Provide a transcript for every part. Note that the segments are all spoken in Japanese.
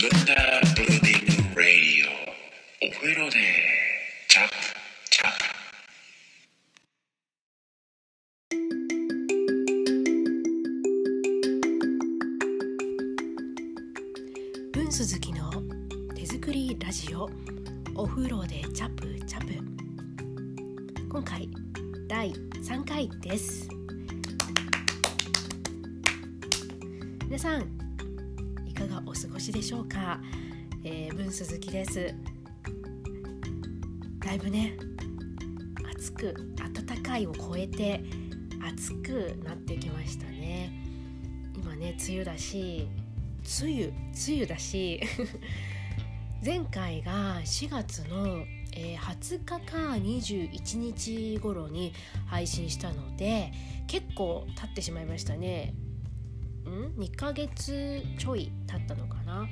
ブッダブルーディング・ラディオお風呂でチャップチャップ文鈴木の手作りラジオ。お風呂でチャップチャップ。今回第3回です。皆さんかがお過ごしでしょうか、えー、文鈴木です。だいぶね暑く暖かいを超えて暑くなってきましたね。今ね梅雨だし梅雨梅雨だし 前回が4月の、えー、20日か21日頃に配信したので結構経ってしまいましたね。ん2ヶ月ちょい経ったのかな？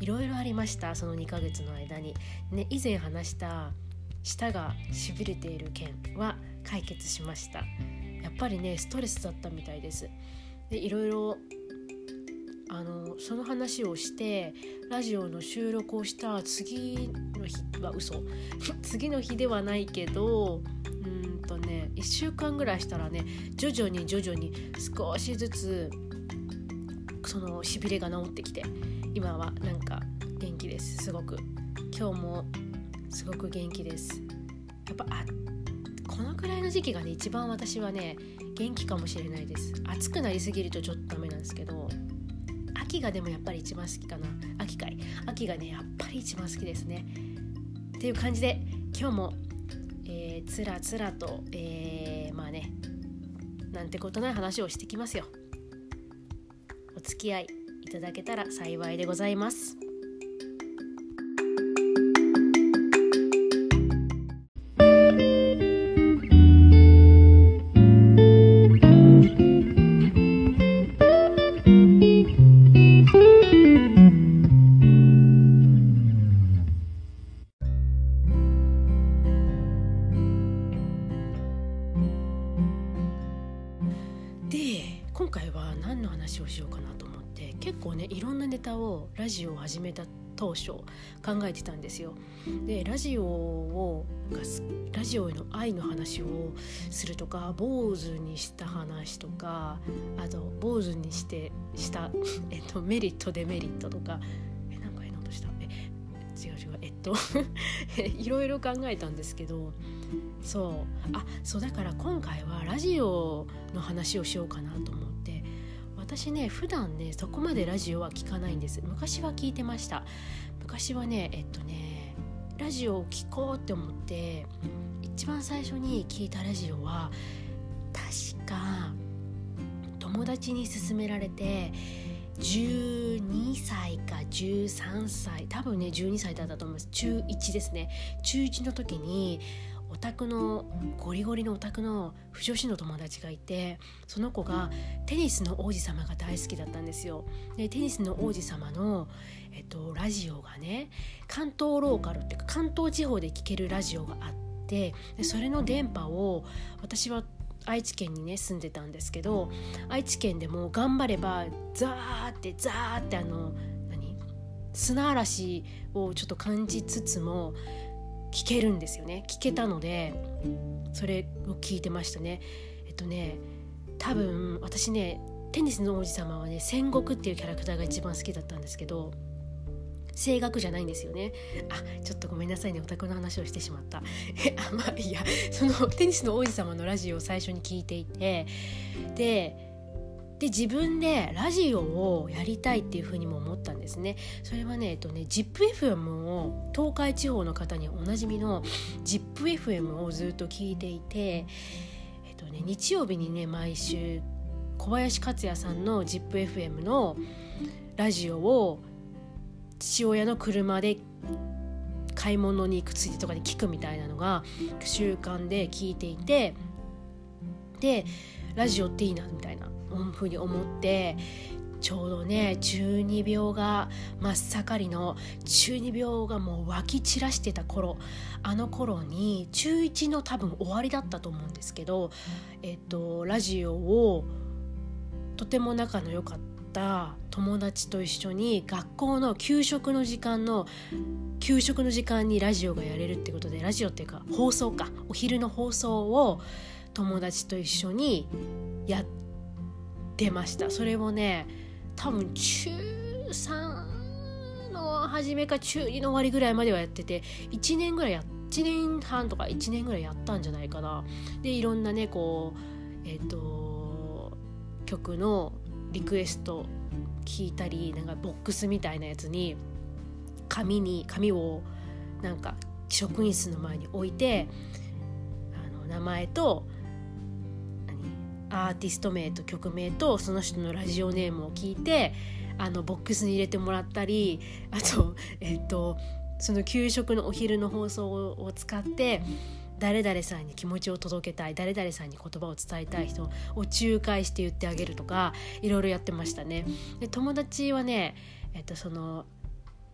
いろいろありましたその2ヶ月の間に、ね、以前話した舌がしびれている件は解決しました。やっぱりねストレスだったみたいです。でいろいろあのその話をしてラジオの収録をした次の日は嘘。次の日ではないけどうんとね1週間ぐらいしたらね徐々に徐々に少しずつそのしびれが治ってきて今はなんか元気です。すごく。今日もすごく元気です。やっぱあこのくらいの時期がね一番私はね元気かもしれないです。暑くなりすぎるとちょっとダメなんですけど秋がでもやっぱり一番好きかな。秋かい。秋がねやっぱり一番好きですね。っていう感じで今日も、えー、つらつらと、えー、まあねなんてことない話をしてきますよ。お付き合いいただけたら幸いでございます。をラジオを始めた当初考えてたんですよ。でラジオをラジオへの愛の話をするとか坊主にした話とかあと坊主にしてした、えっと、メリットデメリットとかえなんか変なことした？え違う違うえっと いろいろ考えたんですけどそうあそうだから今回はラジオの話をしようかなと思って私ね普段ねそこまでラジオは聞かないんです。昔は聞いてました。昔はねえっとねラジオを聴こうって思って一番最初に聞いたラジオは確か友達に勧められて12歳か13歳多分ね12歳だったと思います。中1ですね。中1の時にオタクのゴリゴリのオタクの不女子の友達がいてその子がテニスの王子様が大好きだったんですよ。でテニスの王子様の、えっと、ラジオがね関東ローカルっていうか関東地方で聴けるラジオがあってでそれの電波を私は愛知県にね住んでたんですけど愛知県でも頑張ればザーってザーってあの何砂嵐をちょっと感じつつも聞けるんですよね。聞けたのでそれを聞いてましたね。えっとね多分私ねテニスの王子様はね戦国っていうキャラクターが一番好きだったんですけど声楽じゃないんですよね。あちょっとごめんなさいね。オタクの話をしてしまった。えあまあいや。そのテニスの王子様のラジオを最初に聞いていてでで自分でラジオをやりたいっていうふうにも思ったんですね。それはねえっとね ZIPFM を東海地方の方におなじみの ZIPFM をずっと聞いていてえっとね日曜日にね毎週小林克也さんの ZIPFM のラジオを父親の車で買い物に行くついでとかに聞くみたいなのが習慣で聞いていてでラジオっていいなみたいな。ふうに思ってちょうどね中二病が真っ盛りの中二病がもう湧き散らしてた頃あの頃に中1の多分終わりだったと思うんですけど、えっと、ラジオをとても仲の良かった友達と一緒に学校の給食の時間の給食の時間にラジオがやれるってことでラジオっていうか放送かお昼の放送を友達と一緒にやって出ました。それをね多分中3の初めか中2の終わりぐらいまではやってて1年ぐらいや1年半とか1年ぐらいやったんじゃないかな。でいろんなねこうえっ、ー、と曲のリクエスト聞いたりなんかボックスみたいなやつに紙に紙をなんか職員室の前に置いてあの名前とアーティスト名と曲名とその人のラジオネームを聞いてあのボックスに入れてもらったりあと えっとその給食のお昼の放送を使って誰々さんに気持ちを届けたい誰々さんに言葉を伝えたい人を仲介して言ってあげるとかいろいろやってましたね。で友達はね、えっと、その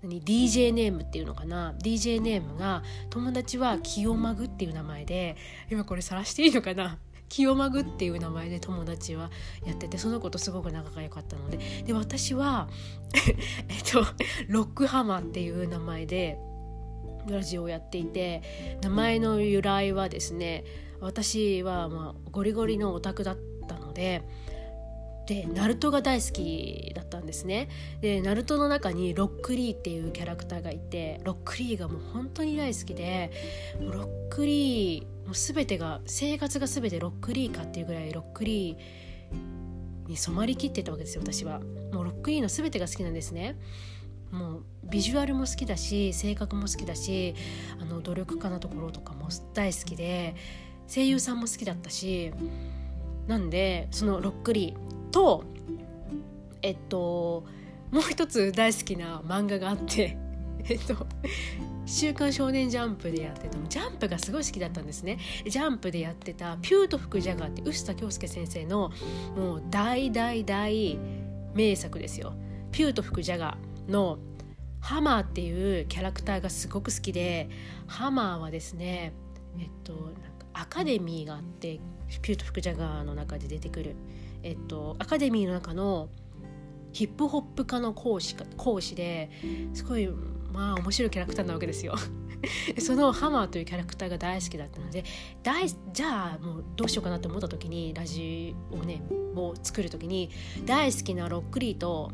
何 DJ ネームっていうのかな？DJ ネームが友達は清マグっていう名前で今これ晒していいのかな？清マグっていう名前で友達はやっててその子とすごく仲が良かったので。で私は えっとロックハマっていう名前でラジオをやっていて名前の由来はですね私はまあゴリゴリのオタクだったのででナルトが大好きだったんですね。でナルトの中にロックリーっていうキャラクターがいてロックリーがもう本当に大好きでロックリーもう全てが生活が全てロックリーかっていうぐらいロックリーに染まりきってたわけですよ私は。もうロックリーの全てが好きなんですね。もうビジュアルも好きだし性格も好きだしあの努力家なところとかも大好きで声優さんも好きだったしなんでそのロックリーとえっともう一つ大好きな漫画があって えっと「週刊少年ジャンプ」でやってたジャンプがすごい好きだったんですねジャンプでやってた「ピュート福ジャガー」って臼田恭介先生のもう大大大名作ですよ。ピュート福ジャガーのハマーっていうキャラクターがすごく好きでハマーはですねえっとアカデミーがあってピュート・フクジャガーの中で出てくる、えっと、アカデミーの中のヒップホップ科の講師講師ですごいまあ面白いキャラクターなわけですよ。そのハマーというキャラクターが大好きだったので大じゃあもうどうしようかなと思った時にラジオをねを作る時に大好きなロックリーと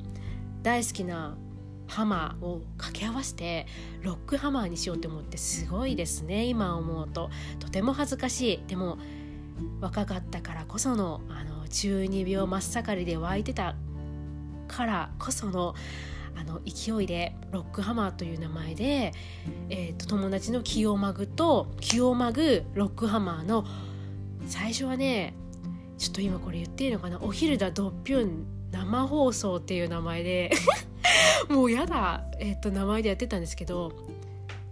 大好きなハマーを掛け合わせてロックハマーにしようと思ってすごいですね今思うと。とても恥ずかしい。でも若かったからこそのあの中二病真っ盛りで湧いてたからこそのあの勢いでロックハマーという名前で、えーと、友達のキヨマグとキヨマグロックハマーの最初はねちょっと今これ言っていいのかな？お昼だドッピュン生放送っていう名前で。もうやだ、えー、と名前でやってたんですけど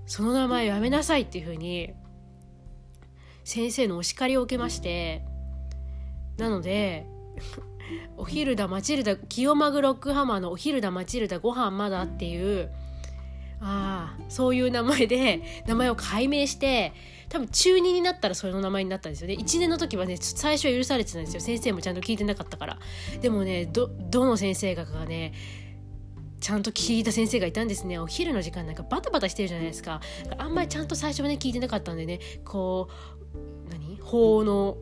その名前やめなさいっていうふうに先生のお叱りを受けましてなので お昼だマチルダ清マグロックハマーのお昼だマチルダご飯まだっていうああそういう名前で名前を改名して多分中2になったらそれの名前になったんですよね。1年の時はね最初は許されてたんですよ。先生もちゃんと聞いてなかったから。でもねどどの先生かがねちゃんと聞いた先生がいたんですね。お昼の時間なんかバタバタしてるじゃないですか。あんまりちゃんと最初はね聞いてなかったんでね。こう何？法の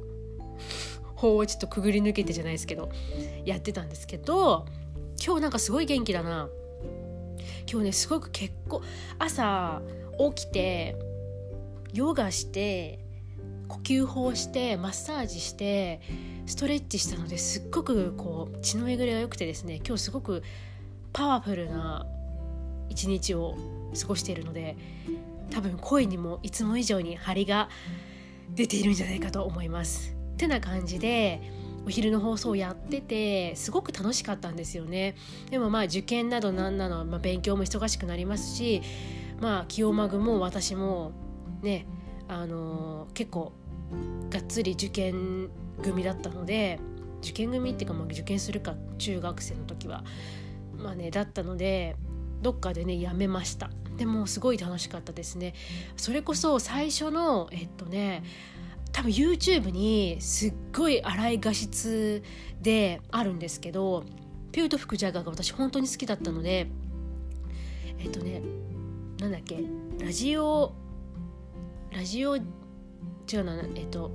法をちょっとくぐり抜けてじゃないですけどやってたんですけど今日なんかすごい元気だな。今日ねすごく結構朝起きてヨガして呼吸法してマッサージしてストレッチしたのですっごくこう血の巡りが良くてですね今日すごくパワフルな一日を過ごしているので多分声にもいつも以上に張りが出ているんじゃないかと思います。ってな感じでお昼の放送をやっててすごく楽しかったんですよね。でもまあ受験などなんなの、まあ、勉強も忙しくなりますしまあ清マグも私もねあのー、結構がっつり受験組だったので受験組っていうかまあ受験するか中学生の時はまあねだったのでどっかでねやめました。でもすごい楽しかったですね。それこそ最初のえっとね多分 YouTube にすっごい荒い画質であるんですけどピュート吹くジャガーが私本当に好きだったのでえっとねなんだっけラジオラジオ違うなえっと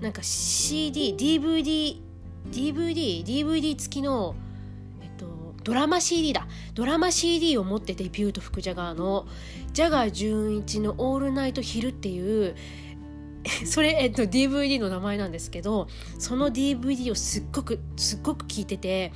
なんか CDDVD DVD DVD 付きのドラマ CD だ。ドラマ CD を持っててピュート吹くジャガーのジャガー純一の「オールナイトヒル」っていう それ、えっと、DVD の名前なんですけどその DVD をすっごくすっごく聞いてて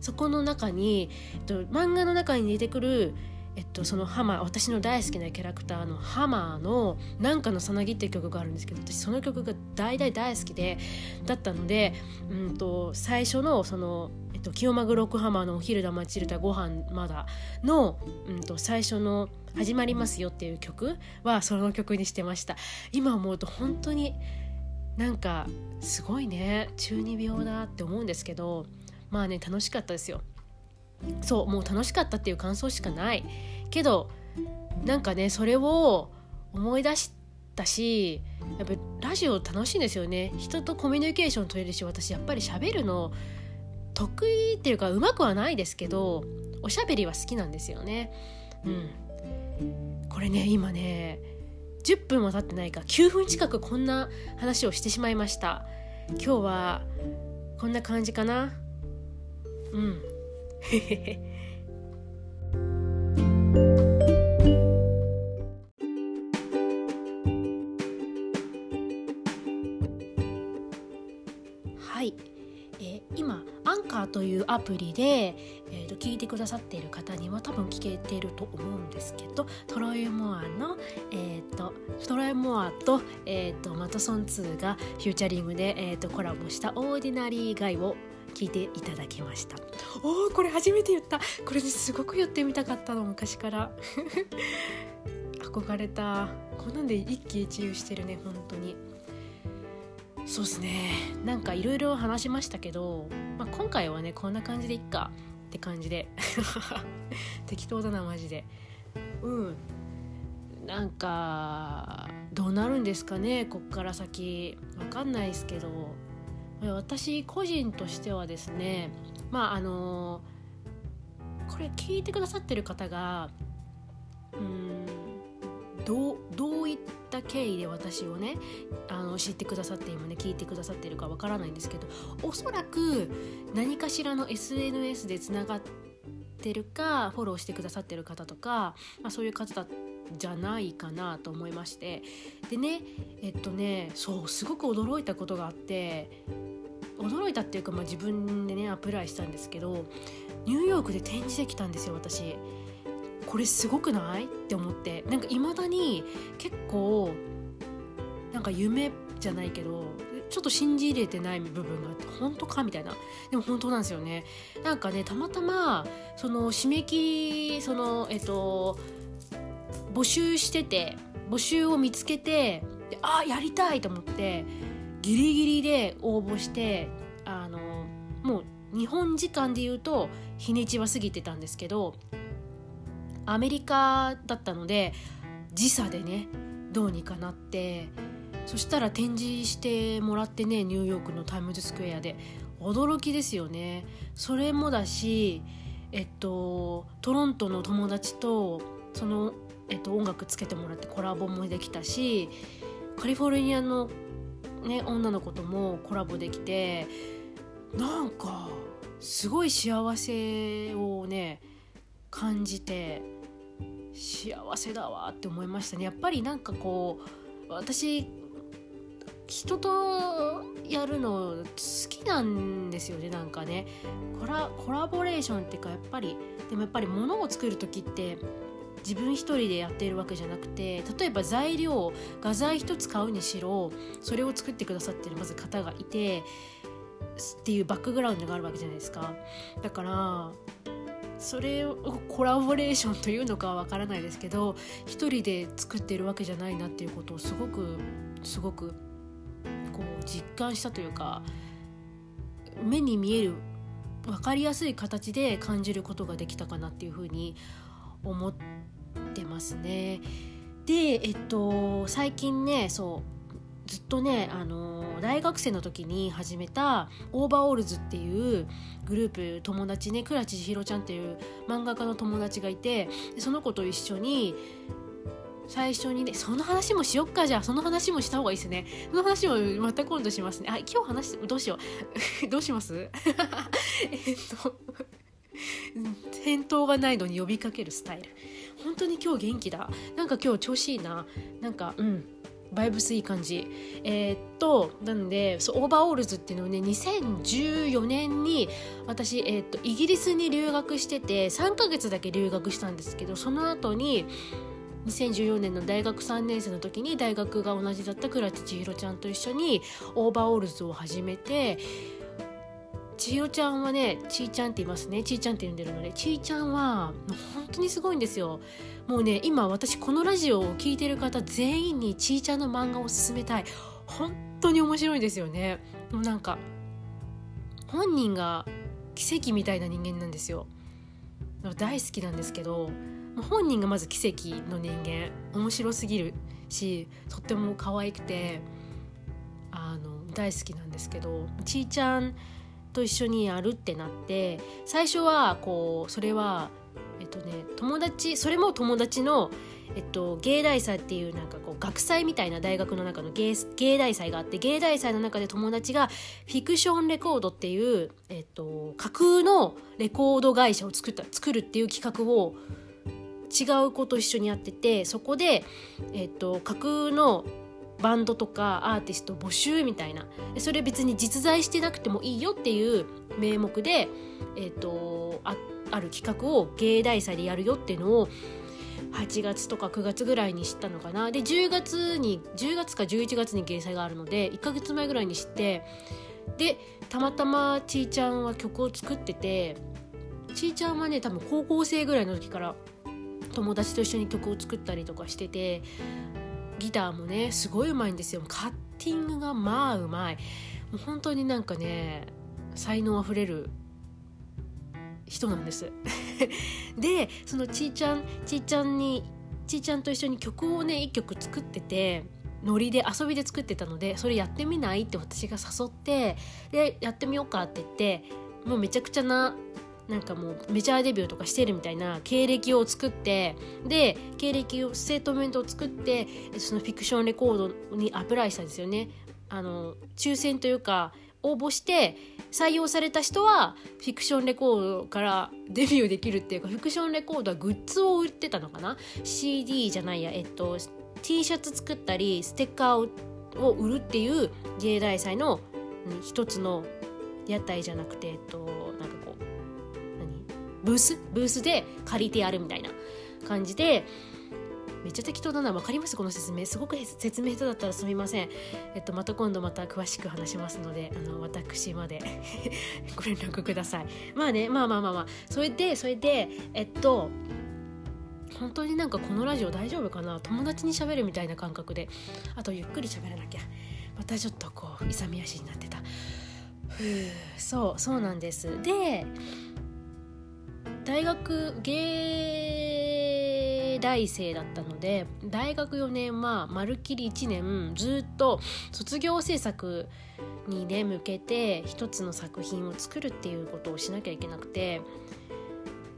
そこの中に、えっと、漫画の中に出てくるえっと、そのハマー私の大好きなキャラクターのハマーの「なんかのさなぎ」っていう曲があるんですけど私その曲が大大大好きでだったので、うんと、最初のその、と、清マグロックハマーの「お昼だマチルダご飯まだの」うんと、最初の「始まりますよ」っていう曲はその曲にしてました。今思うと本当になんかすごいね中二病だって思うんですけどまあね楽しかったですよ。そうもう楽しかったっていう感想しかない。けどなんかねそれを思い出したしやっぱラジオ楽しいんですよね。人とコミュニケーション取れるし私やっぱり喋るの得意っていうかうまくはないですけどおしゃべりは好きなんですよね。うん。これね今ね10分も経ってないか9分近くこんな話をしてしまいました。今日はこんな感じかな。うん。はい、えー、今アンカーというアプリで、えーと、聞いてくださっている方には多分聞けてると思うんですけどトロイモアの、えーと、トロイモアと,、えーと、マトソン2がフューチャリングで、えー、とコラボした「オーディナリーガイ」を聞いていただきました。おおこれ初めて言った。これですごく言ってみたかったの昔から。憧れた。こんなんで一喜一憂してるね本当に。そうっすね。なんかいろいろ話しましたけど、まあ、今回はねこんな感じでいっかって感じで。適当だなマジで。うん。なんかどうなるんですかねこっから先。わかんないですけど。私個人としてはですねまああのこれ聞いてくださってる方がうんどうどういった経緯で私をねあの知ってくださって今ね聞いてくださってるかわからないんですけどおそらく何かしらの SNS でつながってるかフォローしてくださってる方とか、まあ、そういう方だじゃないかなと思いまして。でねえっとねそうすごく驚いたことがあって驚いたっていうか、まあ、自分でねアプライしたんですけどニューヨークで展示できたんですよ私。これすごくない？って思って。なんかいまだに結構なんか夢じゃないけどちょっと信じ入れてない部分があって本当かみたいな。でも本当なんですよね。なんかねたまたまその締め切りそのえっと募集してて募集を見つけてあやりたいと思ってギリギリで応募してあのもう日本時間で言うと日にちは過ぎてたんですけどアメリカだったので時差でねどうにかなってそしたら展示してもらってねニューヨークのタイムズスクエアで。驚きですよね。それもだしえっとトロントの友達とそのえっと、音楽つけてもらってコラボもできたしカリフォルニアの、ね、女の子ともコラボできてなんかすごい幸せをね感じて幸せだわって思いましたね。やっぱりなんかこう私人とやるの好きなんですよね。なんかね。コラコラボレーションっていうかやっぱりでもやっぱり物を作る時って自分一人でやっているわけじゃなくて例えば材料画材一つ買うにしろそれを作ってくださってるまず方がいてっていうバックグラウンドがあるわけじゃないですか。だからそれをコラボレーションというのかは分からないですけど一人で作ってるわけじゃないなっていうことをすごくすごくこう実感したというか目に見える分かりやすい形で感じることができたかなっていうふうに思ってますね。でえっと最近ねそうずっとね、あの大学生の時に始めたオーバーオールズっていうグループ友達ね倉千尋ちゃんっていう漫画家の友達がいてその子と一緒に最初にねその話もしよっかじゃあその話もした方がいいですね。その話もまた今度しますね。あ今日話どうしよう。どうします？えっと返答がないのに呼びかけるスタイル。本当に今日元気だ。なんか今日調子いいな。なんかうん。バイブスいい感じ。えー、っとなんでそうオーバーオールズっていうのをね2014年に私、えー、っとイギリスに留学してて3ヶ月だけ留学したんですけどその後に2014年の大学3年生の時に大学が同じだった倉地千尋ちゃんと一緒にオーバーオールズを始めて千尋ちゃんはねちーちゃんって言いますね。ちーちゃんって呼んでるのでちーちゃんはもう本当にすごいんですよ。もうね今私このラジオを聴いてる方全員にちーちゃんの漫画を勧めたい。本当に面白いですよね。もうなんか本人が奇跡みたいな人間なんですよ。大好きなんですけど本人がまず奇跡の人間。面白すぎるしとっても可愛くてあの大好きなんですけどちーちゃんと一緒にやるってなって最初はこうそれはえっとね友達それも友達のえっと、芸大祭っていうなんかこう学祭みたいな大学の中の芸芸大祭があって芸大祭の中で友達がフィクションレコードっていう、えっと、架空のレコード会社を作った作るっていう企画を違う子と一緒にやっててそこで、えっと、架空のバンドとかアーティスト募集みたいな。それ別に実在してなくてもいいよっていう名目で、えっと、あある企画を芸大祭でやるよっていうのを8月とか9月ぐらいに知ったのかな。で10月に10月か11月に芸祭があるので1ヶ月前ぐらいに知ってでたまたまちーちゃんは曲を作っててちーちゃんはね多分高校生ぐらいの時から友達と一緒に曲を作ったりとかしててギターもねすごいうまいんですよ。カッティングがまあうまい。もう本当になんかね才能あふれる人なんです。でそのちーちゃんちーちゃんにちーちゃんと一緒に曲をね1曲作っててノリで遊びで作ってたのでそれやってみないって私が誘ってでやってみようかって言ってもうめちゃくちゃななんかもうメジャーデビューとかしてるみたいな経歴を作ってで経歴をステートメントを作ってそのフィクションレコードに apply したんですよね。あの抽選というか応募して採用された人はフィクションレコードから デビューできるっていうかフィクションレコードはグッズを売ってたのかな？CD じゃないやえっと T シャツ作ったりステッカーを売るっていう芸大祭の一つの屋台じゃなくてえっとブースブースで借りてやるみたいな感じでめっちゃ適当だな。分かります？この説明。すごく説明下手だったらすみません。えっとまた今度また詳しく話しますのであの私まで ご連絡ください。まあねまあまあまあまあ。それでそれでえっと本当になんかこのラジオ大丈夫かな？友達に喋るみたいな感覚で。あとゆっくり喋らなきゃ。またちょっとこう勇み足になってた。ふうそうそうなんです。で大学芸大生だったので大学4年はまるっきり1年ずっと卒業制作にね向けて一つの作品を作るっていうことをしなきゃいけなくて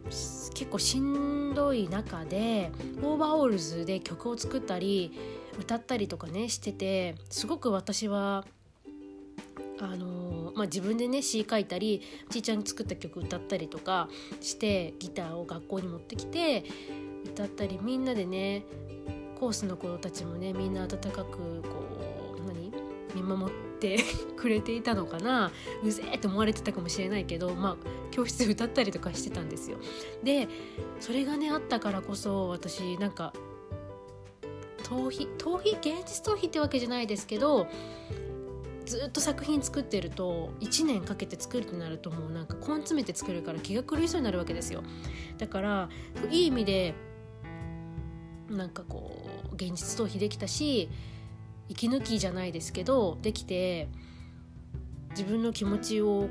結構しんどい中でオーバーオールズで曲を作ったり歌ったりとかねしててすごく私はあのまあ、自分でね詩書いたりちいちゃんに作った曲歌ったりとかしてギターを学校に持ってきて歌ったりみんなでねコースの子たちもねみんな温かくこう何見守って くれていたのかなうぜえと思われてたかもしれないけど、まあ、教室で歌ったりとかしてたんですよ。でそれがねあったからこそ私なんか逃避逃避現実逃避ってわけじゃないですけどずっと作品作ってると1年かけて作るとなるともうなんか根詰めて作るから気が狂いそうになるわけですよ。だからいい意味でなんかこう現実逃避できたし息抜きじゃないですけどできて自分の気持ちを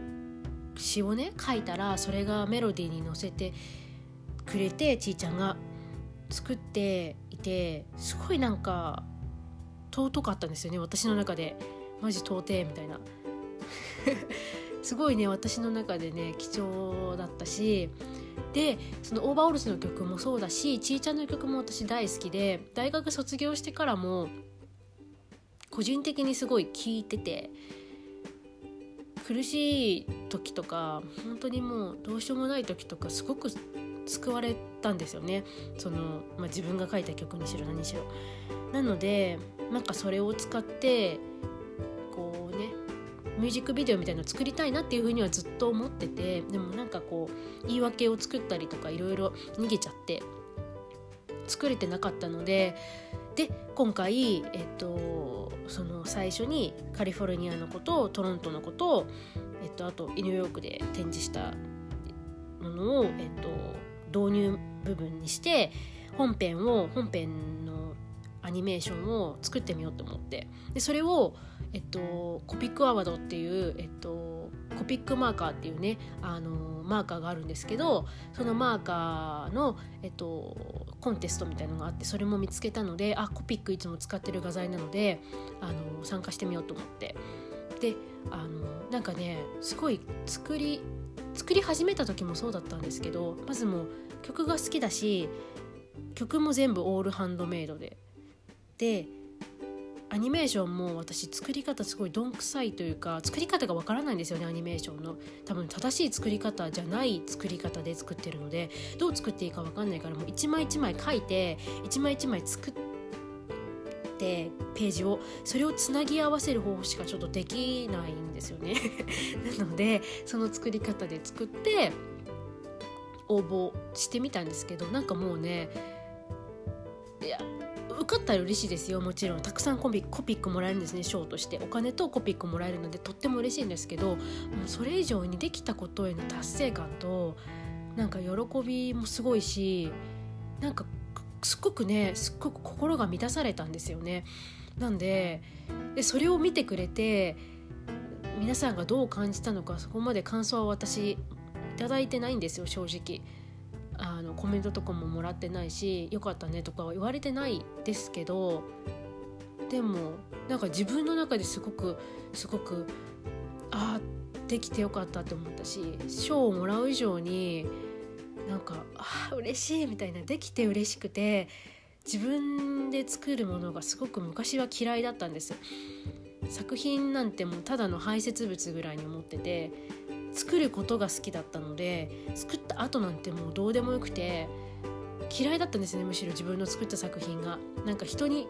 詩をね書いたらそれがメロディーに乗せてくれてちーちゃんが作っていてすごいなんか尊かったんですよね私の中で。マジ尊えみたいな。すごいね私の中でね貴重だったし。でそのオーバーオールズの曲もそうだしちーちゃんの曲も私大好きで大学卒業してからも個人的にすごい聴いてて苦しい時とか本当にもうどうしようもない時とかすごく救われたんですよね。その、まあ、自分が書いた曲にしろ何しろ。なのでなんかそれを使ってミュージックビデオみたいなのを作りたいなっていうふうにはずっと思っててでもなんかこう言い訳を作ったりとかいろいろ逃げちゃって作れてなかったのでで今回、えっと、その最初にカリフォルニアのことトロントのことを、えっと、あとニューヨークで展示したものを、えっと、導入部分にして本編を本編のアニメーションを作ってみようと思って。でそれを、えっと、コピックアワードっていう、えっと、コピックマーカーっていうねあのマーカーがあるんですけどそのマーカーの、えっと、コンテストみたいのがあってそれも見つけたのであコピックいつも使ってる画材なのであの参加してみようと思って。であのなんかねすごい作り作り始めた時もそうだったんですけどまずもう曲が好きだし曲も全部オールハンドメイドで。でアニメーションも私作り方すごいどんくさいというか作り方がわからないんですよねアニメーションの。多分正しい作り方じゃない作り方で作ってるのでどう作っていいかわかんないからもう一枚一枚書いて一枚一枚作ってページをそれをつなぎ合わせる方法しかちょっとできないんですよね。なのでその作り方で作って応募してみたんですけどなんかもうねいや受かったら嬉しいですよもちろんたくさんコピコピックもらえるんですね賞としてお金とコピックもらえるのでとっても嬉しいんですけどもうそれ以上にできたことへの達成感となんか喜びもすごいしなんかすっごくねすっごく心が満たされたんですよね。なんででそれを見てくれて皆さんがどう感じたのかそこまで感想は私いただいてないんですよ正直。あのコメントとかももらってないし「よかったね」とかは言われてないですけどでもなんか自分の中ですごくすごくあできてよかったって思ったし賞をもらう以上になんかああ嬉しいみたいなできて嬉しくて自分で作るものがすごく昔は嫌いだったんです作品なんてもうただの排泄物ぐらいに思ってて作ることが好きだったので作った後なんてもうどうでもよくて嫌いだったんですねむしろ。自分の作った作品が。なんか人に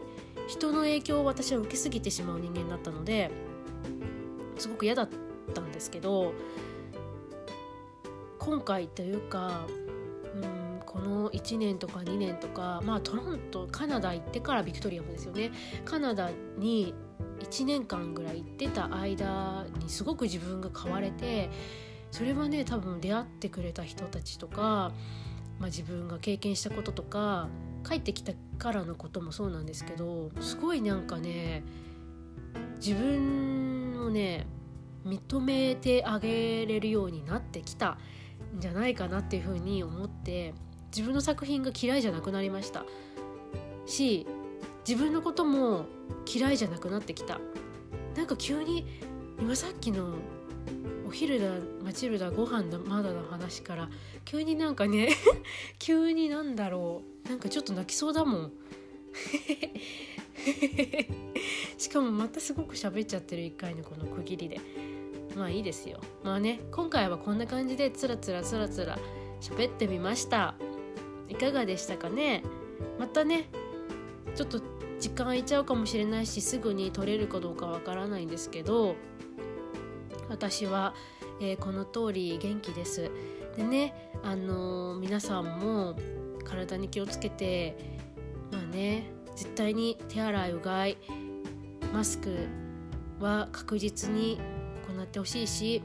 人の影響を私は受けすぎてしまう人間だったのですごく嫌だったんですけど今回というかうんこの1年とか2年とかまあトロントカナダ行ってからビクトリアもですよね。カナダに1年間ぐらい行ってた間にすごく自分が変われてそれはね多分出会ってくれた人たちとか、まあ、自分が経験したこととか帰ってきたからのこともそうなんですけどすごいなんかね自分をね認めてあげれるようになってきたんじゃないかなっていうふうに思って自分の作品が嫌いじゃなくなりました。し自分のことも嫌いじゃなくなってきた。なんか急に今さっきのお昼だマチルダご飯だまだの話から急になんかね 急になんだろう。なんかちょっと泣きそうだもん。しかもまたすごく喋っちゃってる1回のこの区切りで。まあいいですよ。まあね今回はこんな感じでつらつらつらつら喋ってみました。いかがでしたかね？またねちょっと時間空いちゃうかもしれないしすぐに取れるかどうかわからないんですけど私は、えー、この通り元気です。でねあのー、皆さんも体に気をつけてまあね絶対に手洗いうがいマスクは確実に行ってほしいし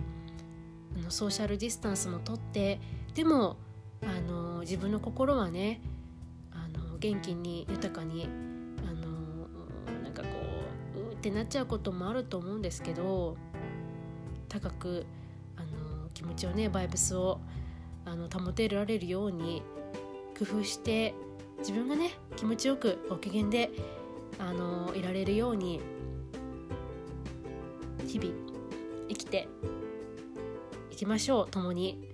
あのソーシャルディスタンスもとってでもあの自分の心はねあの元気に豊かにってなっちゃうこともあると思うんですけど高くあの気持ちをねバイブスをあの保てられるように工夫して自分がね気持ちよくご機嫌であのいられるように日々生きていきましょう共に。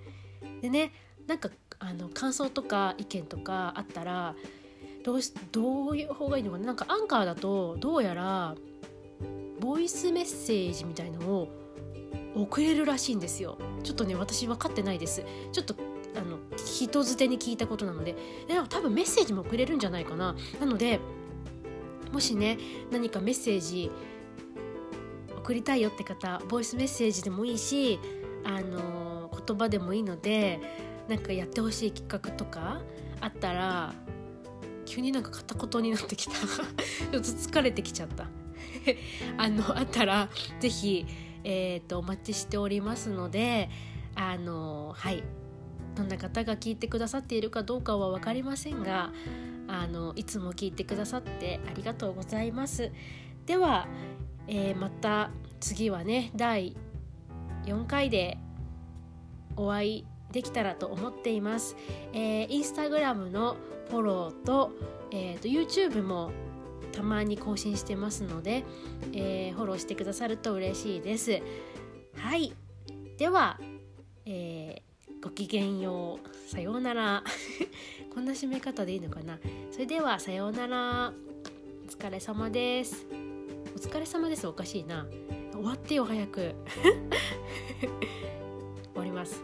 でねなんかあの感想とか意見とかあったらどうしどういう方がいいのかな？なんかアンカーだとどうやらボイスメッセージみたいのを送れるらしいんですよ。ちょっとね私分かってないです。ちょっとあの人づてに聞いたことなので。で多分メッセージも送れるんじゃないかな。なのでもしね何かメッセージ送りたいよって方ボイスメッセージでもいいしあの言葉でもいいのでなんかやってほしい企画とかあったら急になんか片言になってきた。ちょっと疲れてきちゃった。あのあったら是非えーと、お待ちしておりますのであのはい。どんな方が聞いてくださっているかどうかは分かりませんがあのいつも聞いてくださってありがとうございます。では、えー、また次はね第4回でお会いできたらと思っています、えー、インスタグラムのフォローと,、えーと YouTube もたまに更新してますので、えー、フォローしてくださると嬉しいです。はい。では、えー、ごきげんよう。さようなら。こんな締め方でいいのかな。それではさようなら。お疲れ様です。お疲れ様です。おかしいな。終わってよ早く。終わります。